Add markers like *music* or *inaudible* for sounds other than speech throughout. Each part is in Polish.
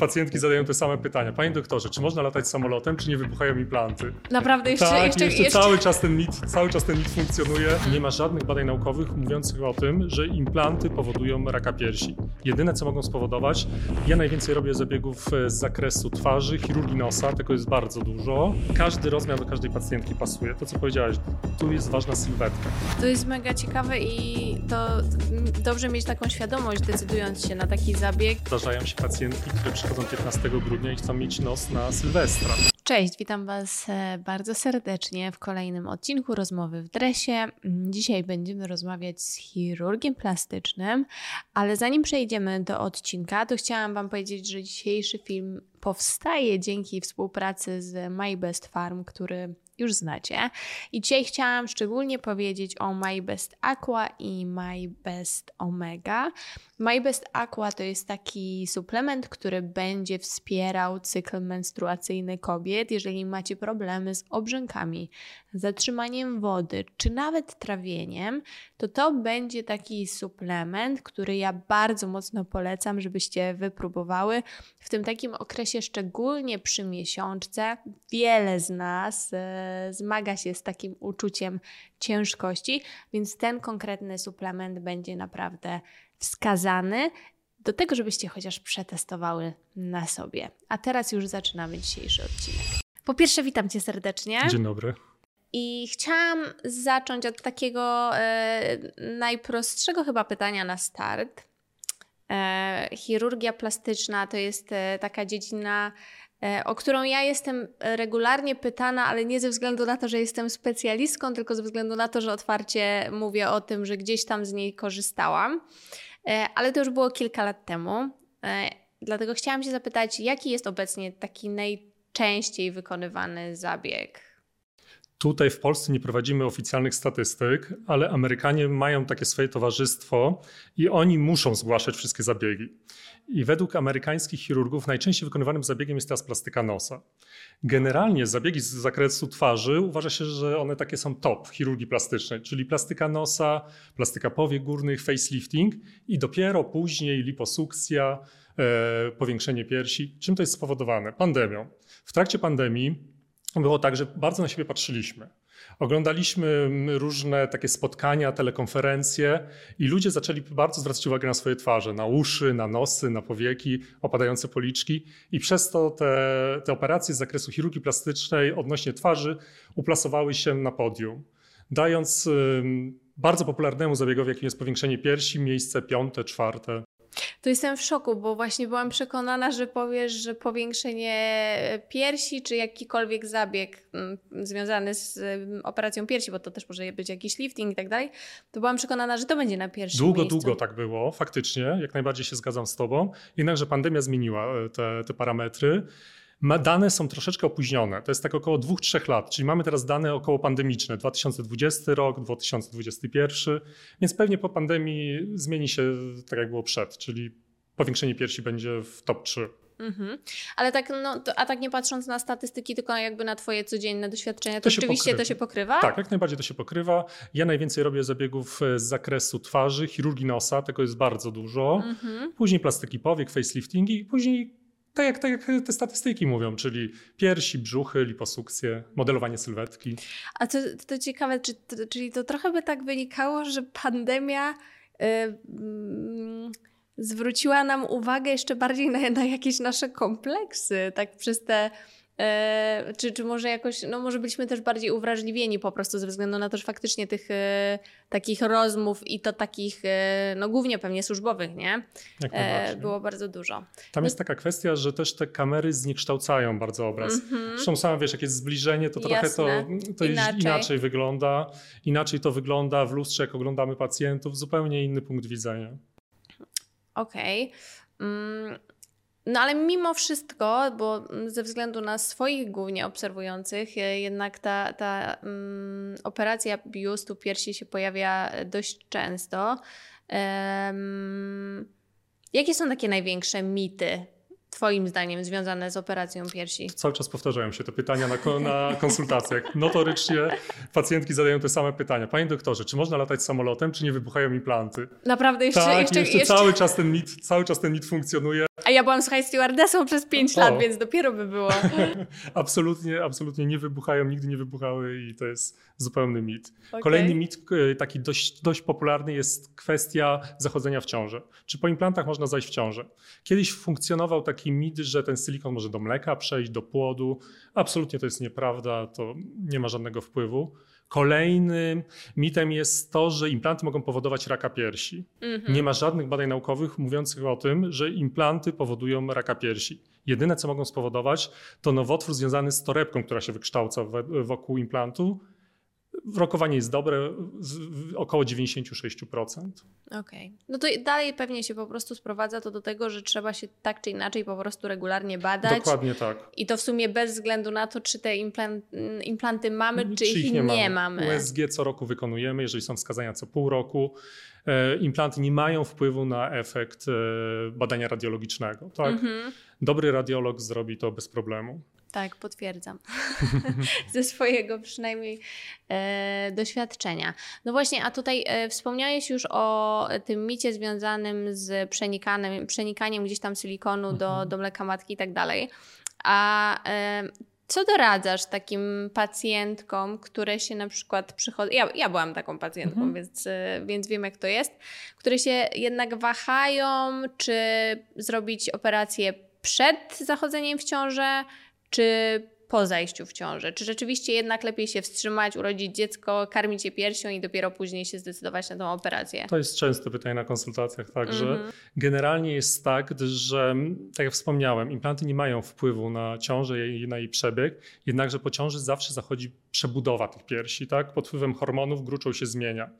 pacjentki zadają te same pytania. Panie doktorze, czy można latać samolotem, czy nie wybuchają implanty? Naprawdę jeszcze, tak, jeszcze, jeszcze, jeszcze... Cały, czas ten mit, cały czas ten mit funkcjonuje. Nie ma żadnych badań naukowych mówiących o tym, że implanty powodują raka piersi. Jedyne, co mogą spowodować, ja najwięcej robię zabiegów e, z zakresu twarzy, chirurgii nosa, tego jest bardzo dużo. Każdy rozmiar do każdej pacjentki pasuje. To, co powiedziałaś, tu jest ważna sylwetka. To jest mega ciekawe i to dobrze mieć taką świadomość, decydując się na taki zabieg. Zdarzają się pacjentki, które przychodzą 15 grudnia i chcą mieć nos na Sylwestra. Cześć, witam Was e, bardzo serdecznie w kolejnym odcinku Rozmowy w Dresie. Dzisiaj będziemy rozmawiać z chirurgiem plastycznym, ale zanim przejdziemy do odcinka, to chciałam Wam powiedzieć, że dzisiejszy film powstaje dzięki współpracy z My Best Farm, który już znacie. I dzisiaj chciałam szczególnie powiedzieć o My Best Aqua i My Best Omega. My Best Aqua to jest taki suplement, który będzie wspierał cykl menstruacyjny kobiet. Jeżeli macie problemy z obrzękami, zatrzymaniem wody, czy nawet trawieniem, to to będzie taki suplement, który ja bardzo mocno polecam, żebyście wypróbowały. W tym takim okresie, szczególnie przy miesiączce, wiele z nas e, zmaga się z takim uczuciem ciężkości, więc ten konkretny suplement będzie naprawdę wskazany do tego, żebyście chociaż przetestowały na sobie. A teraz już zaczynamy dzisiejszy odcinek. Po pierwsze, witam Cię serdecznie. Dzień dobry. I chciałam zacząć od takiego e, najprostszego chyba pytania na start. E, chirurgia plastyczna to jest e, taka dziedzina, o którą ja jestem regularnie pytana, ale nie ze względu na to, że jestem specjalistką, tylko ze względu na to, że otwarcie mówię o tym, że gdzieś tam z niej korzystałam. E, ale to już było kilka lat temu. E, dlatego chciałam się zapytać, jaki jest obecnie taki najczęściej wykonywany zabieg? Tutaj w Polsce nie prowadzimy oficjalnych statystyk, ale Amerykanie mają takie swoje towarzystwo i oni muszą zgłaszać wszystkie zabiegi. I według amerykańskich chirurgów najczęściej wykonywanym zabiegiem jest teraz plastyka nosa. Generalnie zabiegi z zakresu twarzy uważa się, że one takie są top chirurgii plastycznej, czyli plastyka nosa, plastyka powiek górnych, facelifting i dopiero później liposukcja, e, powiększenie piersi. Czym to jest spowodowane? Pandemią. W trakcie pandemii było tak, że bardzo na siebie patrzyliśmy. Oglądaliśmy różne takie spotkania, telekonferencje i ludzie zaczęli bardzo zwracać uwagę na swoje twarze, na uszy, na nosy, na powieki, opadające policzki. I przez to te, te operacje z zakresu chirurgii plastycznej odnośnie twarzy uplasowały się na podium, dając bardzo popularnemu zabiegowi, jakim jest powiększenie piersi, miejsce piąte, czwarte to jestem w szoku, bo właśnie byłam przekonana, że powiesz, że powiększenie piersi, czy jakikolwiek zabieg mm, związany z mm, operacją piersi, bo to też może być jakiś lifting i tak dalej, to byłam przekonana, że to będzie na pierwszym Długo, miejscu. długo tak było, faktycznie, jak najbardziej się zgadzam z tobą. Jednakże pandemia zmieniła e, te, te parametry. Dane są troszeczkę opóźnione. To jest tak około 2-3 lat, czyli mamy teraz dane około pandemiczne 2020 rok, 2021, więc pewnie po pandemii zmieni się tak jak było przed, czyli powiększenie piersi będzie w top 3. Mhm. Ale tak, no, to, a tak nie patrząc na statystyki, tylko jakby na Twoje codzienne doświadczenia, to, to rzeczywiście to się pokrywa? Tak, jak najbardziej to się pokrywa. Ja najwięcej robię zabiegów z zakresu twarzy, chirurgii nosa, tego jest bardzo dużo. Mhm. Później plastyki powiek, faceliftingi, później tak jak, tak jak te statystyki mówią, czyli piersi, brzuchy, liposukcje, modelowanie sylwetki. A to, to ciekawe, czy, to, czyli to trochę by tak wynikało, że pandemia yy, yy, zwróciła nam uwagę jeszcze bardziej na, na jakieś nasze kompleksy, tak przez te E, czy, czy może jakoś, no może byliśmy też bardziej uwrażliwieni po prostu ze względu na to, że faktycznie tych e, takich rozmów i to takich, e, no głównie pewnie służbowych, nie? E, było bardzo dużo. Tam no. jest taka kwestia, że też te kamery zniekształcają bardzo obraz. Mm-hmm. Zresztą sama wiesz, jak jest zbliżenie, to trochę to, to inaczej. inaczej wygląda. Inaczej to wygląda w lustrze, jak oglądamy pacjentów, zupełnie inny punkt widzenia. Okej. Okay. No ale mimo wszystko, bo ze względu na swoich głównie obserwujących, e, jednak ta, ta um, operacja biustu piersi się pojawia dość często. Um, jakie są takie największe mity Twoim zdaniem związane z operacją piersi? Cały czas powtarzają się te pytania na, na konsultacjach. Notorycznie pacjentki zadają te same pytania. Panie doktorze, czy można latać samolotem, czy nie wybuchają implanty? Naprawdę jeszcze, tak, jeszcze, jeszcze, jeszcze... Cały, czas ten mit, cały czas ten mit funkcjonuje. A ja byłam, słuchaj, stewardessą przez 5 lat, więc dopiero by było. *laughs* absolutnie, absolutnie nie wybuchają, nigdy nie wybuchały i to jest zupełny mit. Okay. Kolejny mit, taki dość, dość popularny jest kwestia zachodzenia w ciąży. Czy po implantach można zajść w ciążę? Kiedyś funkcjonował taki mit, że ten silikon może do mleka przejść, do płodu. Absolutnie to jest nieprawda, to nie ma żadnego wpływu. Kolejnym mitem jest to, że implanty mogą powodować raka piersi. Mhm. Nie ma żadnych badań naukowych mówiących o tym, że implanty powodują raka piersi. Jedyne, co mogą spowodować, to nowotwór związany z torebką, która się wykształca wokół implantu, Rokowanie jest dobre, około 96%. Okej. Okay. No to dalej pewnie się po prostu sprowadza to do tego, że trzeba się tak czy inaczej po prostu regularnie badać. Dokładnie tak. I to w sumie bez względu na to, czy te implant, implanty mamy, czy, czy ich, ich, nie, nie mamy. mamy. USG co roku wykonujemy, jeżeli są wskazania co pół roku. E, implanty nie mają wpływu na efekt e, badania radiologicznego. Tak? Mhm. Dobry radiolog zrobi to bez problemu. Tak, potwierdzam. *laughs* *laughs* Ze swojego przynajmniej e, doświadczenia. No właśnie, a tutaj e, wspomniałeś już o tym micie związanym z przenikaniem, przenikaniem gdzieś tam silikonu do, mhm. do mleka matki i tak dalej. A e, co doradzasz takim pacjentkom, które się na przykład przychodzą? Ja, ja byłam taką pacjentką, mhm. więc, e, więc wiem, jak to jest, które się jednak wahają, czy zrobić operację przed zachodzeniem w ciążę, czy po zajściu w ciążę? Czy rzeczywiście jednak lepiej się wstrzymać, urodzić dziecko, karmić je piersią i dopiero później się zdecydować na tą operację? To jest częste pytanie na konsultacjach także. Mm -hmm. Generalnie jest tak, że tak jak wspomniałem, implanty nie mają wpływu na ciążę i na jej przebieg, jednakże po ciąży zawsze zachodzi przebudowa tych piersi, tak? Pod wpływem hormonów gruczoł się zmienia.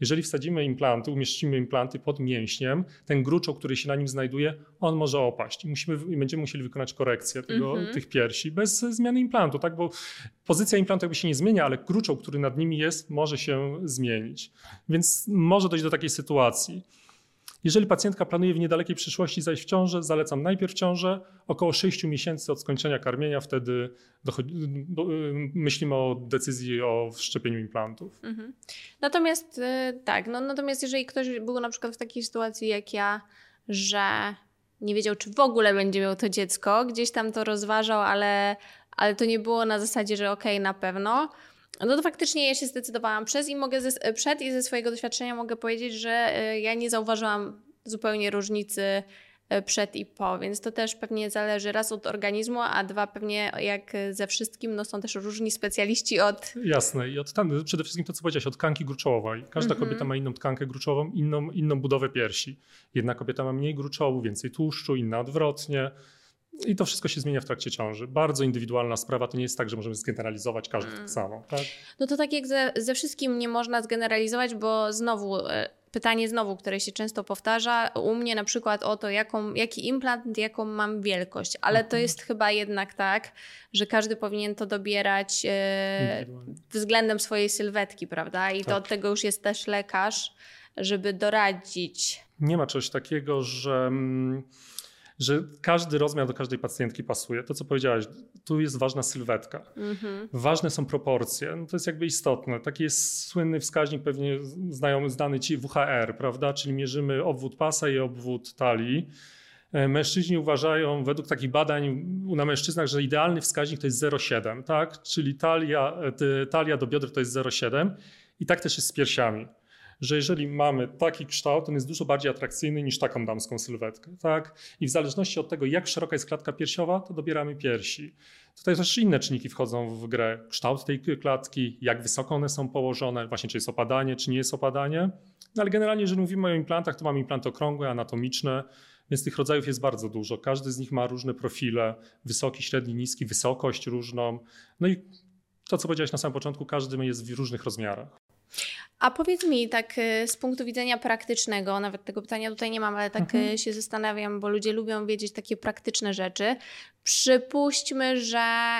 Jeżeli wsadzimy implanty, umieścimy implanty pod mięśniem, ten gruczoł, który się na nim znajduje, on może opaść i, musimy, będziemy musieli wykonać korekcję tego, mm -hmm. tych piersi bez zmiany implantu, tak? Bo pozycja implantu jakby się nie zmienia, ale gruczoł, który nad nimi jest, może się zmienić. Więc może dojść do takiej sytuacji. Jeżeli pacjentka planuje w niedalekiej przyszłości zajść w ciążę, zalecam najpierw ciążę, około 6 miesięcy od skończenia karmienia, wtedy dochodzi, do, myślimy o decyzji o wszczepieniu implantów. Mhm. Natomiast y, tak, no, natomiast jeżeli ktoś był na przykład w takiej sytuacji jak ja, że nie wiedział, czy w ogóle będzie miał to dziecko, gdzieś tam to rozważał, ale, ale to nie było na zasadzie, że okej, okay, na pewno, no to faktycznie ja się zdecydowałam przez i mogę ze, przed i ze swojego doświadczenia mogę powiedzieć, że e, ja nie zauważyłam zupełnie różnicy e, przed i po, więc to też pewnie zależy raz od organizmu, a dwa pewnie jak ze wszystkim, no są też różni specjaliści od... Jasne i od tam, przede wszystkim to, co powiedziałeś, od tkanki gruczołowej. Każda mm -hmm. kobieta ma inną tkankę gruczową, inną, inną budowę piersi. Jedna kobieta ma mniej gruczołu, więcej tłuszczu, inna odwrotnie. I to wszystko się zmienia w trakcie ciąży. Bardzo indywidualna sprawa. To nie jest tak, że możemy zgeneralizować każdy mm. tak samo. Tak? No to tak jak ze, ze wszystkim nie można zgeneralizować, bo znowu e, pytanie znowu, które się często powtarza, u mnie na przykład o to, jaką, jaki implant, jaką mam wielkość, ale to mhm. jest chyba jednak tak, że każdy powinien to dobierać e, względem swojej sylwetki, prawda? I tak. to od tego już jest też lekarz, żeby doradzić. Nie ma czegoś takiego, że. Że każdy rozmiar do każdej pacjentki pasuje. To, co powiedziałaś, tu jest ważna sylwetka. Mhm. Ważne są proporcje. No to jest jakby istotne. Taki jest słynny wskaźnik, pewnie znajomy, znany ci WHR, prawda? Czyli mierzymy obwód pasa i obwód talii. E, mężczyźni uważają, według takich badań na mężczyznach, że idealny wskaźnik to jest 0,7, tak? Czyli talia, e, talia do bioder to jest 0,7 i tak też jest z piersiami że jeżeli mamy taki kształt, on jest dużo bardziej atrakcyjny niż taką damską sylwetkę. Tak? I w zależności od tego, jak szeroka jest klatka piersiowa, to dobieramy piersi. Tutaj też inne czynniki wchodzą w grę. Kształt tej klatki, jak wysoko one są położone, właśnie czy jest opadanie, czy nie jest opadanie. No ale generalnie, jeżeli mówimy o implantach, to mamy implanty okrągłe, anatomiczne, więc tych rodzajów jest bardzo dużo. Każdy z nich ma różne profile, wysoki, średni, niski, wysokość różną. No i to, co powiedziałeś na samym początku, każdy jest w różnych rozmiarach. A powiedz mi tak y, z punktu widzenia praktycznego, nawet tego pytania tutaj nie mam, ale tak mhm. Y, się zastanawiam, bo ludzie lubią wiedzieć takie praktyczne rzeczy. Przypuśćmy, że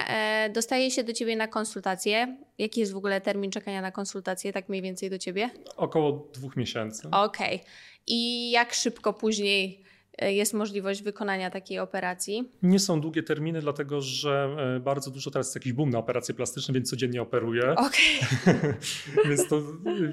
e, dostaje się do ciebie na konsultację. Jaki jest w ogóle termin czekania na konsultację, tak mniej więcej do ciebie? Około dwóch miesięcy. Okej. Okay. I jak szybko później jest możliwość wykonania takiej operacji? Nie są długie terminy, dlatego że e, bardzo dużo teraz jest jakiś boom na operacje plastyczne, więc codziennie operuję. Okej. *laughs* więc, to,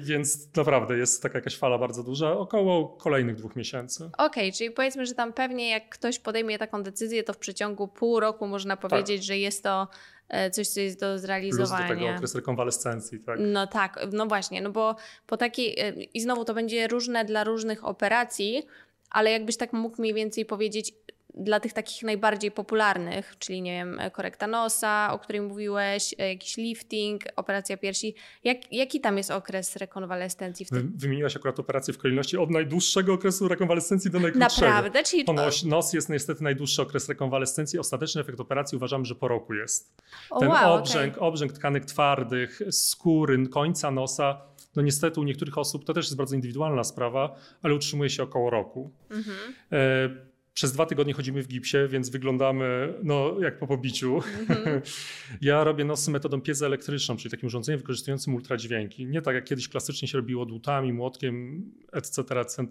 więc naprawdę jest taka jakaś fala bardzo duża, około kolejnych dwóch miesięcy. Okej, czyli powiedzmy, że tam pewnie jak ktoś podejmie taką decyzję, to w przeciągu pół roku można powiedzieć, że jest to e, coś, co jest do Plus do zrealizowania. tego okres rekonwalescencji. Tak? No tak, no właśnie, no bo po takiej, e, i znowu to będzie różne dla różnych operacji, ale jakbyś tak mógł mniej więcej powiedzieć dla tych takich najbardziej popularnych, czyli nie wiem, korekta nosa, o której mówiłeś, e, jakiś lifting, operacja piersi, jak, jaki tam jest okres rekonwalescencji w tym? wymieniłaś akurat operację w kolejności od najdłuższego okresu rekonwalescencji do najkrótszego. Naprawdę? Czyli to, Ponoć nos jest niestety najdłuższy okres rekonwalescencji. Ostateczny efekt operacji uważamy, że po roku jest. o, Ten wow, obrzęk, okej. obrzęk tkanek twardych, skóry, końca nosa, no niestety u niektórych osób to też jest bardzo indywidualna sprawa, ale utrzymuje się około roku. Mhm. E, przez dwa tygodnie chodzimy w gipsie, więc wyglądamy no, jak po pobiciu. Mhm. *laughs* ja robię nosy metodą piezoelektryczną, czyli takim urządzeniem wykorzystującym ultradźwięki. Nie tak jak kiedyś klasycznie się robiło dłutami, młotkiem, etc., etc.,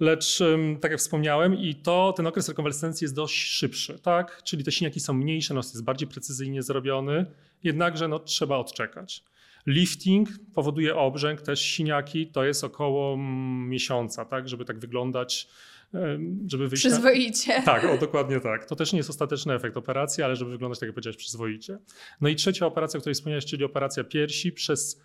Lecz, tak jak wspomniałem, i to ten okres rekonwalescencji jest dość szybszy, tak? Czyli te siniaki są mniejsze, nos jest bardziej precyzyjnie zrobiony, jednakże no, trzeba odczekać. Lifting powoduje obrzęk, też siniaki, to jest około mm, miesiąca, tak? Żeby tak wyglądać, ym, żeby wyjść... na- Przyzwoicie. *laughs* tak, o, dokładnie tak. To też nie jest ostateczny efekt operacji, ale żeby wyglądać, tak jak powiedziałeś, przyzwoicie. No i trzecia operacja, o której wspomniałeś, czyli operacja piersi. Przez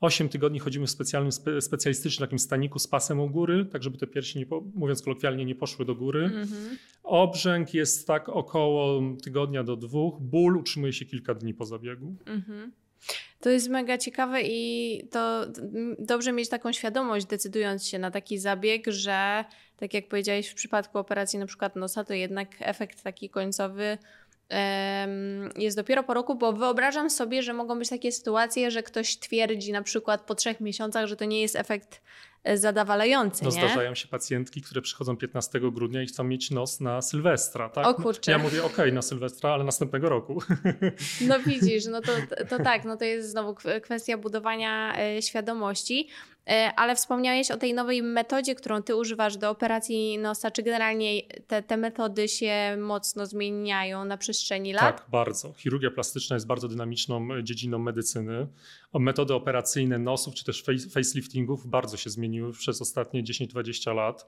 8 tygodni chodzimy w specjalnym, spe, specjalistycznym takim staniku z pasem u góry, tak żeby te piersi, nie mówiąc kolokwialnie, nie poszły do góry. Mhm. Obrzęk jest tak około tygodnia do dwóch. Ból utrzymuje się kilka dni po zabiegu. Mhm. To jest mega ciekawe i to dobrze mieć taką świadomość, decydując się na taki zabieg, że tak jak powiedziałeś w przypadku operacji na przykład nosa, to jednak efekt taki końcowy jest dopiero po roku, bo wyobrażam sobie, że mogą być takie sytuacje, że ktoś twierdzi na przykład po trzech miesiącach, że to nie jest efekt zadawalający, No, nie? zdarzają się pacjentki, które przychodzą 15 grudnia i chcą mieć nos na Sylwestra. Tak? O kurczę. Ja mówię, okej, na Sylwestra, ale następnego roku. No widzisz, no to, *laughs* to tak, no to jest znowu kw- kwestia budowania e, świadomości, E, ale wspomniałeś o tej nowej metodzie, którą ty używasz do operacji nosa. Czy generalnie te, te metody się mocno zmieniają na przestrzeni lat? Tak, bardzo. Chirurgia plastyczna jest bardzo dynamiczną e, dziedziną medycyny. Metody operacyjne nosów czy też face- faceliftingów bardzo się zmieniły przez ostatnie 10-20 lat.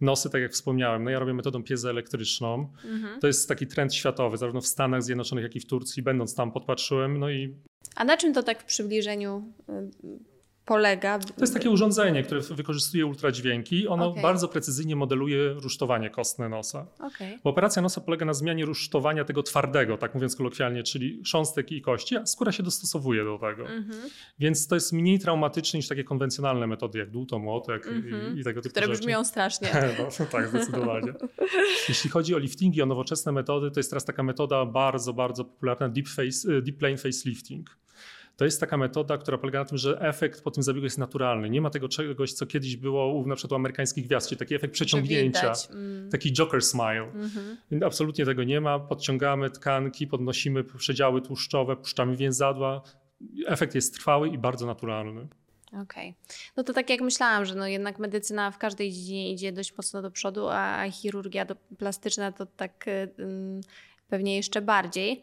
Nosy, tak jak wspomniałem, no ja robię metodą piezoelektryczną. Mhm. To jest taki trend światowy, zarówno w Stanach Zjednoczonych, jak i w Turcji. Będąc tam podpatrzyłem, no i A na czym to tak w przybliżeniu y, polega? To jest takie urządzenie, które wykorzystuje ultradźwięki. Ono Okej. bardzo precyzyjnie modeluje rusztowanie kostne nosa. Okej. Bo operacja nosa polega na zmianie rusztowania tego twardego, tak mówiąc kolokwialnie, czyli chrząstek i kości, a skóra się dostosowuje do tego. Mhm. Więc to jest mniej traumatyczne niż takie konwencjonalne metody jak dłuto, młotek Mhm. i, i tego typu Które rzeczy. brzmią strasznie. *laughs* No, tak, zdecydowanie. Jeśli chodzi o liftingi, o nowoczesne metody, to jest teraz taka metoda bardzo, bardzo popularna, deep, face, e, deep plane facelifting. To jest taka metoda, która polega na tym, że efekt po tym zabiegu jest naturalny. Nie ma tego czegoś, co kiedyś było u, na przykład u amerykańskich gwiazd, czyli taki efekt przeciągnięcia. Mm. taki joker smile. Mhm. Absolutnie tego nie ma. Podciągamy tkanki, podnosimy przedziały tłuszczowe, puszczamy więzadła. Efekt jest trwały i bardzo naturalny. Okej. No to tak jak myślałam, że no jednak medycyna w każdej dziedzinie idzie dość mocno do przodu, a chirurgia do, plastyczna to tak y, ym, pewnie jeszcze bardziej.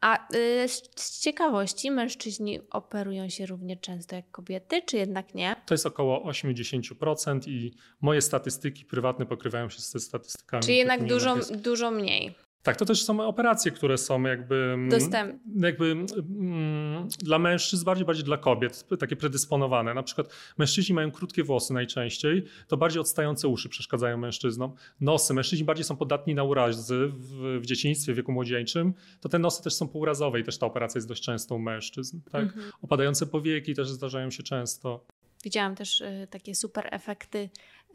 A y, z, z ciekawości, mężczyźni operują się równie często jak kobiety, czy jednak nie? To jest około 80% i moje statystyki prywatne pokrywają się ze statystykami. Czy jednak dużo, dużo mniej? Tak, to też są operacje, które są jakby. mm. Jakby mm, dla mężczyzn, bardziej bardziej dla kobiet, takie predysponowane. Na przykład mężczyźni mają krótkie włosy najczęściej, to bardziej odstające uszy przeszkadzają mężczyznom. Nosy, mężczyźni bardziej są podatni na urazy w, w dzieciństwie, w wieku młodzieńczym, to te nosy też są półrazowe i też ta operacja jest dość często u mężczyzn. Tak? Mhm. Opadające powieki też zdarzają się często. Widziałam też y, takie super efekty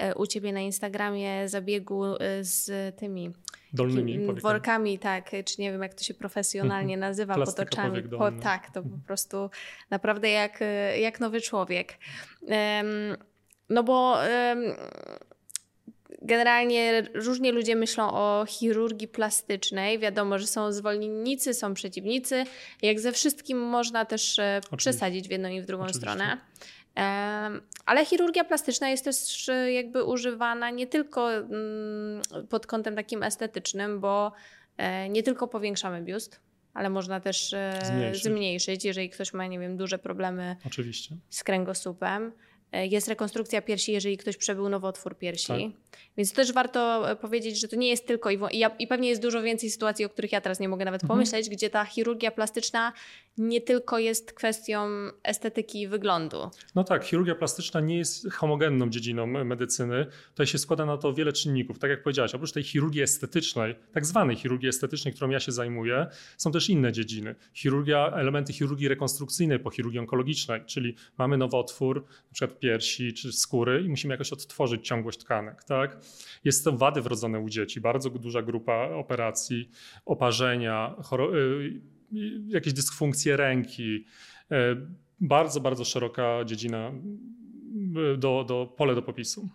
y, u ciebie na Instagramie zabiegu y, z tymi Dolnymi powiekami. workami, tak, czy nie wiem jak to się profesjonalnie nazywa, Mhm. Plastyka potoczami. Po, tak, to po Mhm. prostu naprawdę jak, jak nowy człowiek. No bo generalnie różnie ludzie myślą o chirurgii plastycznej. Wiadomo, że są zwolennicy, są przeciwnicy. Jak ze wszystkim można też e, Oczywiście. przesadzić w jedną i w drugą Oczywiście. stronę. Ale chirurgia plastyczna jest też jakby używana nie tylko mm, pod kątem takim estetycznym, bo e, nie tylko powiększamy biust, ale można też e, zmniejszyć, zmniejszyć jeżeli ktoś ma, nie wiem, duże problemy Oczywiście. z kręgosłupem. E, jest rekonstrukcja piersi, jeżeli ktoś przebył nowotwór piersi. Tak. Więc też warto e, powiedzieć, że to nie jest tylko i, i, pewnie jest dużo więcej sytuacji, o których ja teraz nie mogę nawet mhm. pomyśleć, gdzie ta chirurgia plastyczna nie tylko jest kwestią estetyki i wyglądu. No tak, chirurgia plastyczna nie jest homogenną dziedziną medycyny. Tutaj się składa na to wiele czynników. Tak jak powiedziałeś, oprócz tej chirurgii estetycznej, tak zwanej chirurgii estetycznej, którą ja się zajmuję, są też inne dziedziny. Chirurgia, elementy chirurgii rekonstrukcyjnej po chirurgii onkologicznej, czyli mamy nowotwór, na przykład piersi czy skóry i musimy jakoś odtworzyć ciągłość tkanek. Tak? Jest to wady wrodzone u dzieci, bardzo duża grupa operacji, oparzenia, y, jakieś dysfunkcje ręki, y, bardzo, bardzo szeroka dziedzina y, do, do pole do popisu.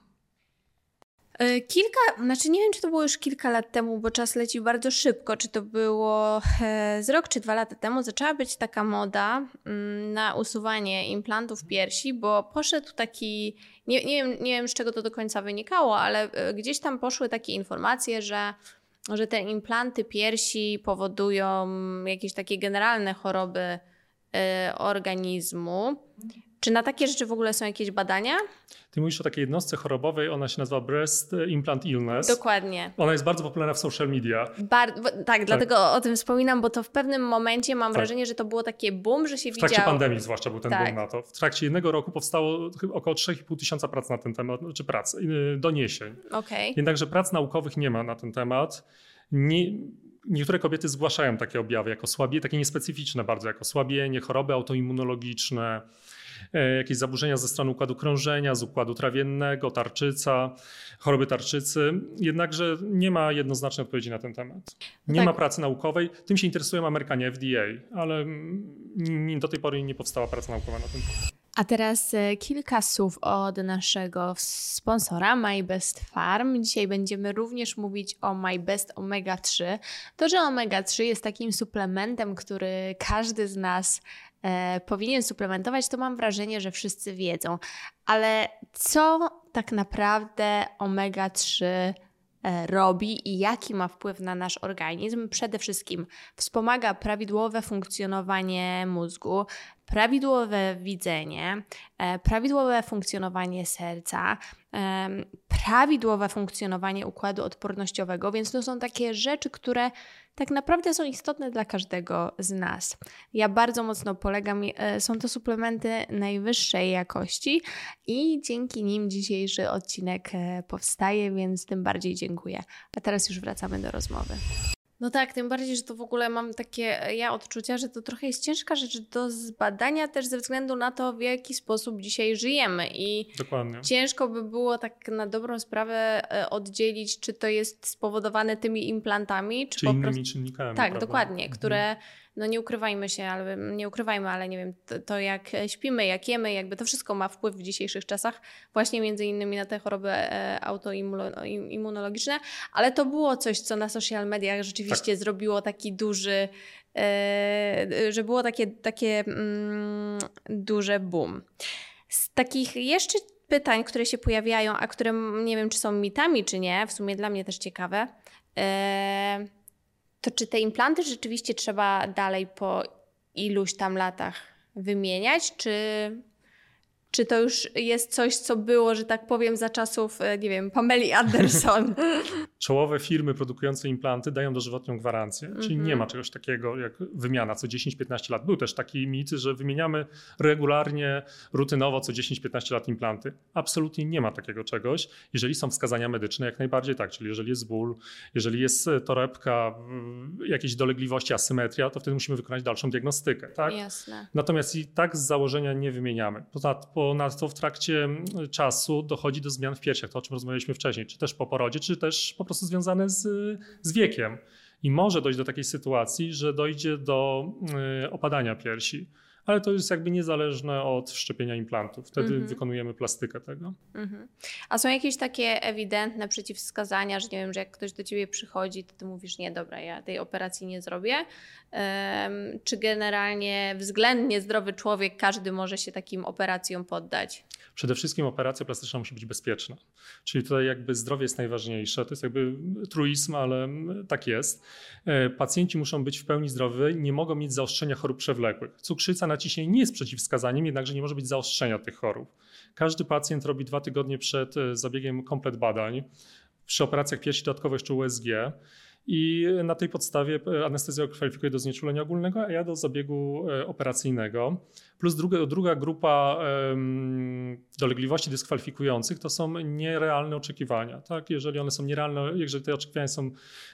E, kilka, znaczy nie wiem, czy to było już kilka lat temu, bo czas leci bardzo szybko. Czy to było e, z rok czy dwa lata temu, zaczęła być taka moda mm, na usuwanie implantów piersi, bo poszedł taki, nie, nie, wiem, nie wiem z czego to do końca wynikało, ale e, gdzieś tam poszły takie informacje, że, że te implanty piersi powodują jakieś takie generalne choroby organizmu. Czy na takie rzeczy w ogóle są jakieś badania? Ty mówisz o takiej jednostce chorobowej, ona się nazywa Breast Implant Illness. Dokładnie. Ona jest bardzo popularna w social media. Bar tak, tak, dlatego o tym wspominam, bo to w pewnym momencie mam tak. wrażenie, że to było takie boom, że się widziało. W trakcie pandemii zwłaszcza był ten tak. boom na to. W trakcie jednego roku powstało około 3,5 tysiąca prac na ten temat, czy prac, y, doniesień. Okay. Jednakże prac naukowych nie ma na ten temat. Nie, niektóre kobiety zgłaszają takie objawy jako słabie, takie niespecyficzne bardzo, jako słabienie, choroby autoimmunologiczne, jakieś zaburzenia ze strony układu krążenia, z układu trawiennego, tarczyca, choroby tarczycy. Jednakże nie ma jednoznacznej odpowiedzi na ten temat. Nie tak. ma pracy naukowej. Tym się interesują Amerykanie, FDA, ale do tej pory nie powstała praca naukowa na ten temat. A teraz e, kilka słów od naszego sponsora My Best Farm. Dzisiaj będziemy również mówić o My Best Omega 3. To, że omega 3 jest takim suplementem, który każdy z nas e, powinien suplementować, to mam wrażenie, że wszyscy wiedzą. Ale co tak naprawdę omega 3 e, robi i jaki ma wpływ na nasz organizm? Przede wszystkim wspomaga prawidłowe funkcjonowanie mózgu, prawidłowe widzenie, e, prawidłowe funkcjonowanie serca, prawidłowe funkcjonowanie układu odpornościowego, więc to są takie rzeczy, które tak naprawdę są istotne dla każdego z nas. Ja bardzo mocno polegam, e, są to suplementy najwyższej jakości i dzięki nim dzisiejszy odcinek e, powstaje, więc tym bardziej dziękuję. A teraz już wracamy do rozmowy. No tak, tym bardziej, że to w ogóle mam takie e, ja odczucia, że to trochę jest ciężka rzecz do zbadania też ze względu na to, w jaki sposób dzisiaj żyjemy. I Dokładnie. ciężko by było tak na dobrą sprawę e, oddzielić, czy to jest spowodowane tymi implantami, czy, czy po innymi prostu... czynnikami. Tak, prawda? dokładnie, mhm. No nie ukrywajmy się, ale nie ukrywajmy, ale nie wiem, to, to, jak śpimy, jak jemy, jakby to wszystko ma wpływ w dzisiejszych czasach, właśnie między innymi na te choroby e, autoimmunologiczne, ale to było coś, co na social mediach rzeczywiście tak. zrobiło taki duży, e, że było takie, takie mm, duże boom. Z takich jeszcze pytań, które się pojawiają, a które nie wiem, czy są mitami, czy nie, w sumie dla mnie też ciekawe. E, to czy te implanty rzeczywiście trzeba dalej po iluś tam latach wymieniać, czy czy to już jest coś, co było, że tak powiem, za czasów, e, nie wiem, Pameli Anderson? *laughs* Czołowe firmy produkujące implanty dają dożywotnią gwarancję, mm -hmm. czyli nie mhm. ma czegoś takiego jak wymiana co 10-15 lat. Był też taki mit, że wymieniamy regularnie, rutynowo co 10-15 lat implanty. Absolutnie nie ma takiego czegoś. Jeżeli są wskazania medyczne, jak najbardziej tak, czyli jeżeli jest ból, jeżeli jest torebka, jakieś dolegliwości, asymetria, to wtedy musimy wykonać dalszą diagnostykę. Tak? Jasne. Natomiast i tak z założenia nie wymieniamy. Poza Ponadto w trakcie czasu dochodzi do zmian w piersiach, to o czym rozmawialiśmy wcześniej, czy też po porodzie, czy też po prostu związane z, z wiekiem. I może dojść do takiej sytuacji, że dojdzie do opadania piersi ale to jest jakby niezależne od wszczepienia implantów. Wtedy mhm. wykonujemy plastykę tego. Mhm. A są jakieś takie ewidentne przeciwwskazania, że nie wiem, że jak ktoś do ciebie przychodzi, to ty mówisz, nie, dobra, ja tej operacji nie zrobię. Um, czy generalnie względnie zdrowy człowiek, każdy może się takim operacjom poddać? Przede wszystkim operacja plastyczna musi być bezpieczna. Czyli tutaj jakby zdrowie jest najważniejsze. To jest jakby truizm, ale tak jest. E, pacjenci muszą być w pełni zdrowi, nie mogą mieć zaostrzenia chorób przewlekłych. Cukrzyca na ciśnienie nie jest przeciwwskazaniem, jednakże nie może być zaostrzenia tych chorób. Każdy pacjent robi dwa tygodnie przed e, zabiegiem komplet badań. Przy operacjach piersi dodatkowo jeszcze USG i na tej podstawie e, anestezja kwalifikuje do znieczulenia ogólnego, a ja do zabiegu e, operacyjnego. Plus druga, druga grupa dolegliwości dyskwalifikujących to są nierealne oczekiwania. Tak? Jeżeli one są nierealne, jeżeli te oczekiwania są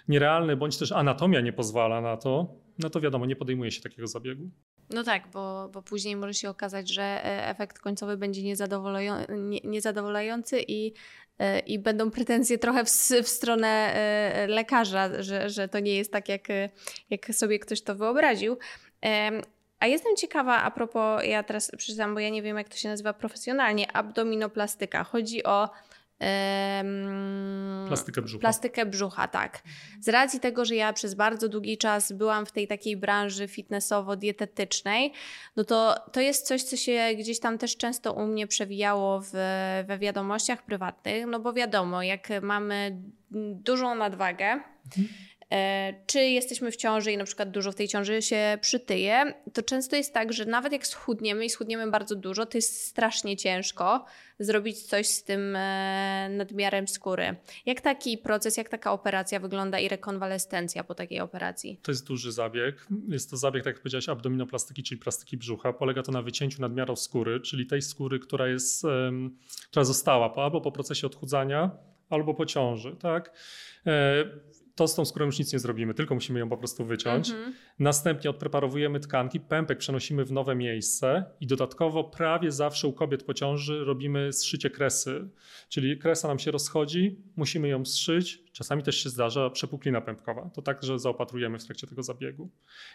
nierealne, bądź też anatomia nie pozwala na to, no to wiadomo, nie podejmuje się takiego zabiegu. No tak, bo, bo później może się okazać, że e, efekt końcowy będzie niezadowalający i, i będą pretensje trochę w, w stronę e, lekarza, że, że to nie jest tak, jak, jak sobie ktoś to wyobraził. A jestem ciekawa a propos, ja teraz przyznam, bo ja nie wiem, jak to się nazywa profesjonalnie, abdominoplastyka. Chodzi o plastykę brzucha. Plastykę brzucha, tak. Z racji tego, że ja przez bardzo długi czas byłam w tej takiej branży fitnessowo-dietetycznej, no to to jest coś, co się gdzieś tam też często u mnie przewijało w, we wiadomościach prywatnych, no bo wiadomo, jak mamy dużą nadwagę, mhm czy jesteśmy w ciąży i na przykład dużo w tej ciąży się przytyje, to często jest tak, że nawet jak schudniemy i schudniemy bardzo dużo, to jest strasznie ciężko zrobić coś z tym e, nadmiarem skóry. Jak taki proces, jak taka operacja wygląda i rekonwalescencja po takiej operacji? To jest duży zabieg. Jest to zabieg, tak jak powiedziałeś, abdominoplastyki, czyli plastyki brzucha. Polega to na wycięciu nadmiaru skóry, czyli tej skóry, która jest, która została albo po procesie odchudzania, albo po ciąży. Tak? To z tą skórą już nic nie zrobimy, tylko musimy ją po prostu wyciąć. Mhm. Następnie odpreparowujemy tkanki, pępek przenosimy w nowe miejsce i dodatkowo prawie zawsze u kobiet po ciąży robimy zszycie kresy. Czyli kresa nam się rozchodzi, musimy ją zszyć. Czasami też się zdarza przepuklina pępkowa. To także zaopatrujemy w trakcie tego zabiegu.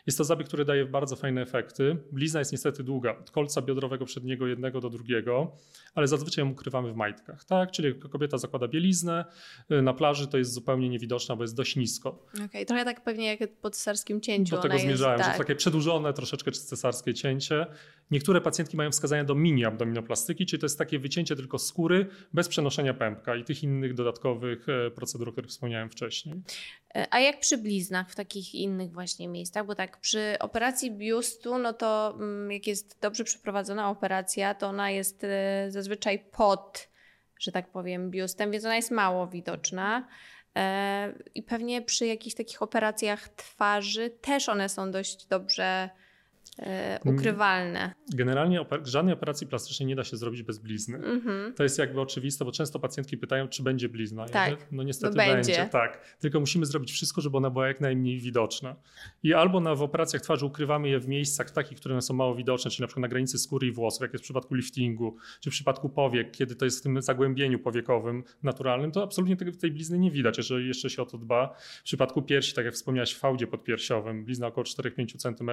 Jest to zabieg, który daje bardzo fajne efekty. Blizna jest niestety długa, od kolca biodrowego przedniego jednego do drugiego, ale zazwyczaj ją ukrywamy w majtkach. Tak? Czyli kobieta zakłada bieliznę, y, na plaży to jest zupełnie niewidoczna, bo jest dość nisko. Okej, okay, trochę tak pewnie jak po cesarskim cięciu. Do tego zmierzałem, jest, tak. że takie przedłużone troszeczkę cesarskie cięcie. Niektóre pacjentki mają wskazania do mini abdominoplastyki, czyli to jest takie wycięcie tylko skóry bez przenoszenia pępka i tych innych dodatkowych e, procedur, o których wspomniałem wcześniej. E, a jak przy bliznach w takich innych właśnie miejscach? Bo tak przy operacji biustu, no to mm, jak jest dobrze przeprowadzona operacja, to ona jest e, zazwyczaj pod, że tak powiem, biustem, więc ona jest mało widoczna. I pewnie przy jakichś takich operacjach twarzy też one są dość dobrze E, ukrywalne. Generalnie żadnej operacji plastycznej nie da się zrobić bez blizny. Mm -hmm. To jest jakby oczywiste, bo często pacjentki pytają, czy będzie blizna. Tak. No niestety no będzie. będzie. Tak. Tylko musimy zrobić wszystko, żeby ona była jak najmniej widoczna. I albo na, w operacjach twarzy ukrywamy je w miejscach takich, które są mało widoczne, czyli na przykład na granicy skóry i włosów, jak jest w przypadku liftingu, czy w przypadku powiek, kiedy to jest w tym zagłębieniu powiekowym naturalnym, to absolutnie tej, tej blizny nie widać, jeżeli jeszcze się o to dba. W przypadku piersi, tak jak wspomniałeś, w fałdzie podpiersiowym, blizna około 4-5 cm,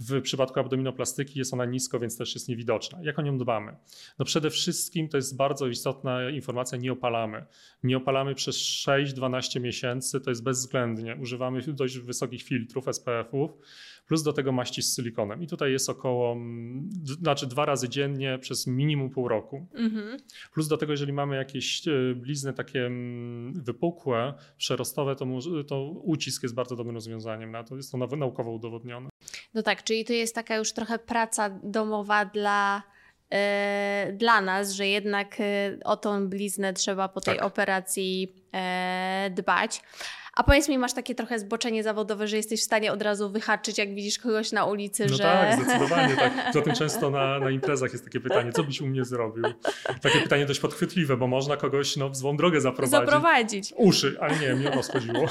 w przypadku abdominoplastyki jest ona nisko, więc też jest niewidoczna. Jak o nią dbamy? No przede wszystkim to jest bardzo istotna informacja, nie opalamy. Nie opalamy przez 6-12 miesięcy, to jest bezwzględnie. Używamy dość wysokich filtrów SPF-ów, plus do tego maści z silikonem. I tutaj jest około, znaczy dwa razy dziennie przez minimum pół roku. Mhm. Plus do tego, jeżeli mamy jakieś e, blizny takie wypukłe, przerostowe, to, to ucisk jest bardzo dobrym rozwiązaniem na to. Jest to naukowo udowodnione. No tak, czyli to jest taka już trochę praca domowa dla, yy, dla nas, że jednak yy, o tą bliznę trzeba po tej tak. operacji yy, dbać. A powiedz mi, masz takie trochę zboczenie zawodowe, że jesteś w stanie od razu wyhaczyć, jak widzisz kogoś na ulicy, no że... tak, zdecydowanie tak. *laughs* Zatem często na, na imprezach jest takie pytanie, co byś u mnie zrobił? Takie pytanie dość podchwytliwe, bo można kogoś no, w złą drogę zaprowadzić. Zaprowadzić. Uszy, ale nie, mnie o chodziło. *laughs*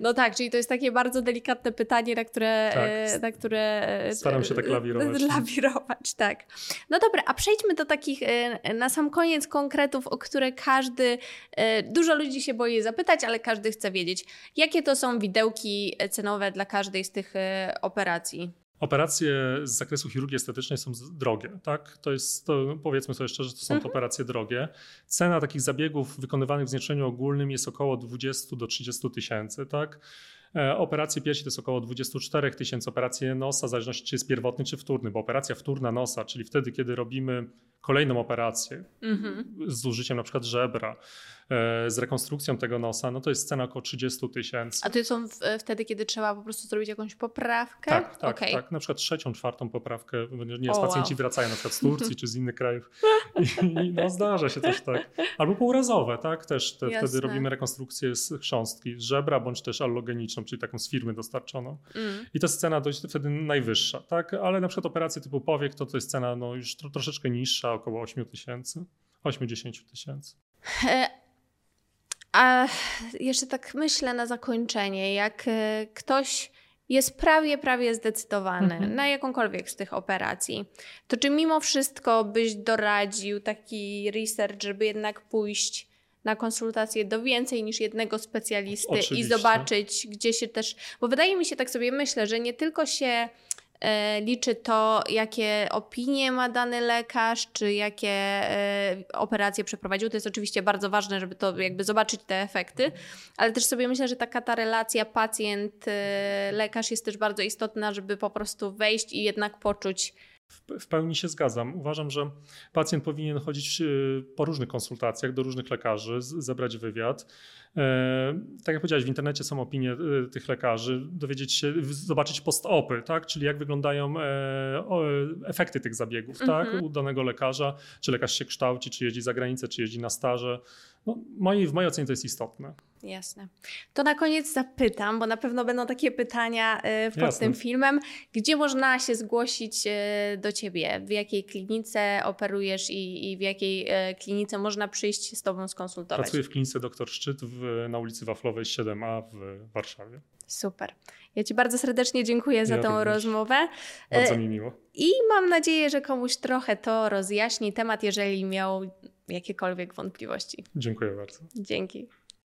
No tak, czyli to jest takie bardzo delikatne pytanie, na które... Tak. E, na które e, Staram się tak lawirować. *laughs* Lawirować, tak. No dobra, a przejdźmy do takich e, na sam koniec konkretów, o które każdy, dużo ludzi się boi zapytać, ale każdy chce wiedzieć, jakie to są widełki cenowe dla każdej z tych e, operacji. Operacje z zakresu chirurgii estetycznej są drogie, tak? To jest, to powiedzmy sobie szczerze, to są to operacje drogie. Cena takich zabiegów wykonywanych w znieczeniu ogólnym jest około 20 do 30 tysięcy, tak? E, operacje piersi to jest około 24 tysięcy, operacje nosa, w zależności czy jest pierwotny czy wtórny, bo operacja wtórna nosa, czyli wtedy, kiedy robimy kolejną operację z użyciem na przykład żebra, z rekonstrukcją tego nosa, no to jest cena około 30 tysięcy. A to są w, e, wtedy, kiedy trzeba po prostu zrobić jakąś poprawkę? Tak, tak, Okej. tak. Na przykład trzecią, czwartą poprawkę. Nie, O, pacjenci wow. wracają na przykład z Turcji *laughs* czy z innych krajów. I, no zdarza się też tak. Albo półrazowe, tak? Też te, wtedy robimy rekonstrukcję z chrząstki, z żebra, bądź też allogeniczną, czyli taką z firmy dostarczoną. Mm. I to jest cena dość wtedy najwyższa, tak? Ale na przykład operacje typu powiek, to to jest cena no, już tro, troszeczkę niższa, około 8 tysięcy, 8-10 tysięcy. A jeszcze tak myślę na zakończenie, jak e, ktoś jest prawie, prawie zdecydowany Mhm. na jakąkolwiek z tych operacji, to czy mimo wszystko byś doradził taki research, żeby jednak pójść na konsultację do więcej niż jednego specjalisty i Oczywiście. zobaczyć, gdzie się też. Bo wydaje mi się, tak sobie myślę, że nie tylko się liczy to, jakie opinie ma dany lekarz, czy jakie e, operacje przeprowadził. To jest oczywiście bardzo ważne, żeby to jakby zobaczyć te efekty, ale też sobie myślę, że taka ta relacja pacjent-lekarz jest też bardzo istotna, żeby po prostu wejść i jednak poczuć. W- pełni się zgadzam. Uważam, że pacjent powinien chodzić y, po różnych konsultacjach do różnych lekarzy, zebrać wywiad. E, Tak jak powiedziałeś, w internecie są opinie y, tych lekarzy, dowiedzieć się, zobaczyć post-opy, tak? czyli jak wyglądają e, efekty tych zabiegów tak? Mhm. u danego lekarza, czy lekarz się kształci, czy jeździ za granicę, czy jeździ na staże. No, moi, w mojej ocenie to jest istotne. Jasne. To na koniec zapytam, bo na pewno będą takie pytania e, pod Jasne. tym filmem. Gdzie można się zgłosić e, do ciebie? W jakiej klinice operujesz i, i w jakiej e, klinice można przyjść z tobą skonsultować? Pracuję w klinice Dr Szczyt w, na ulicy Waflowej 7A w Warszawie. Super. Ja Ci bardzo serdecznie dziękuję za Ja tą również. rozmowę. Bardzo mi miło. I mam nadzieję, że komuś trochę to rozjaśni temat, jeżeli miał jakiekolwiek wątpliwości. Dziękuję bardzo. Dzięki.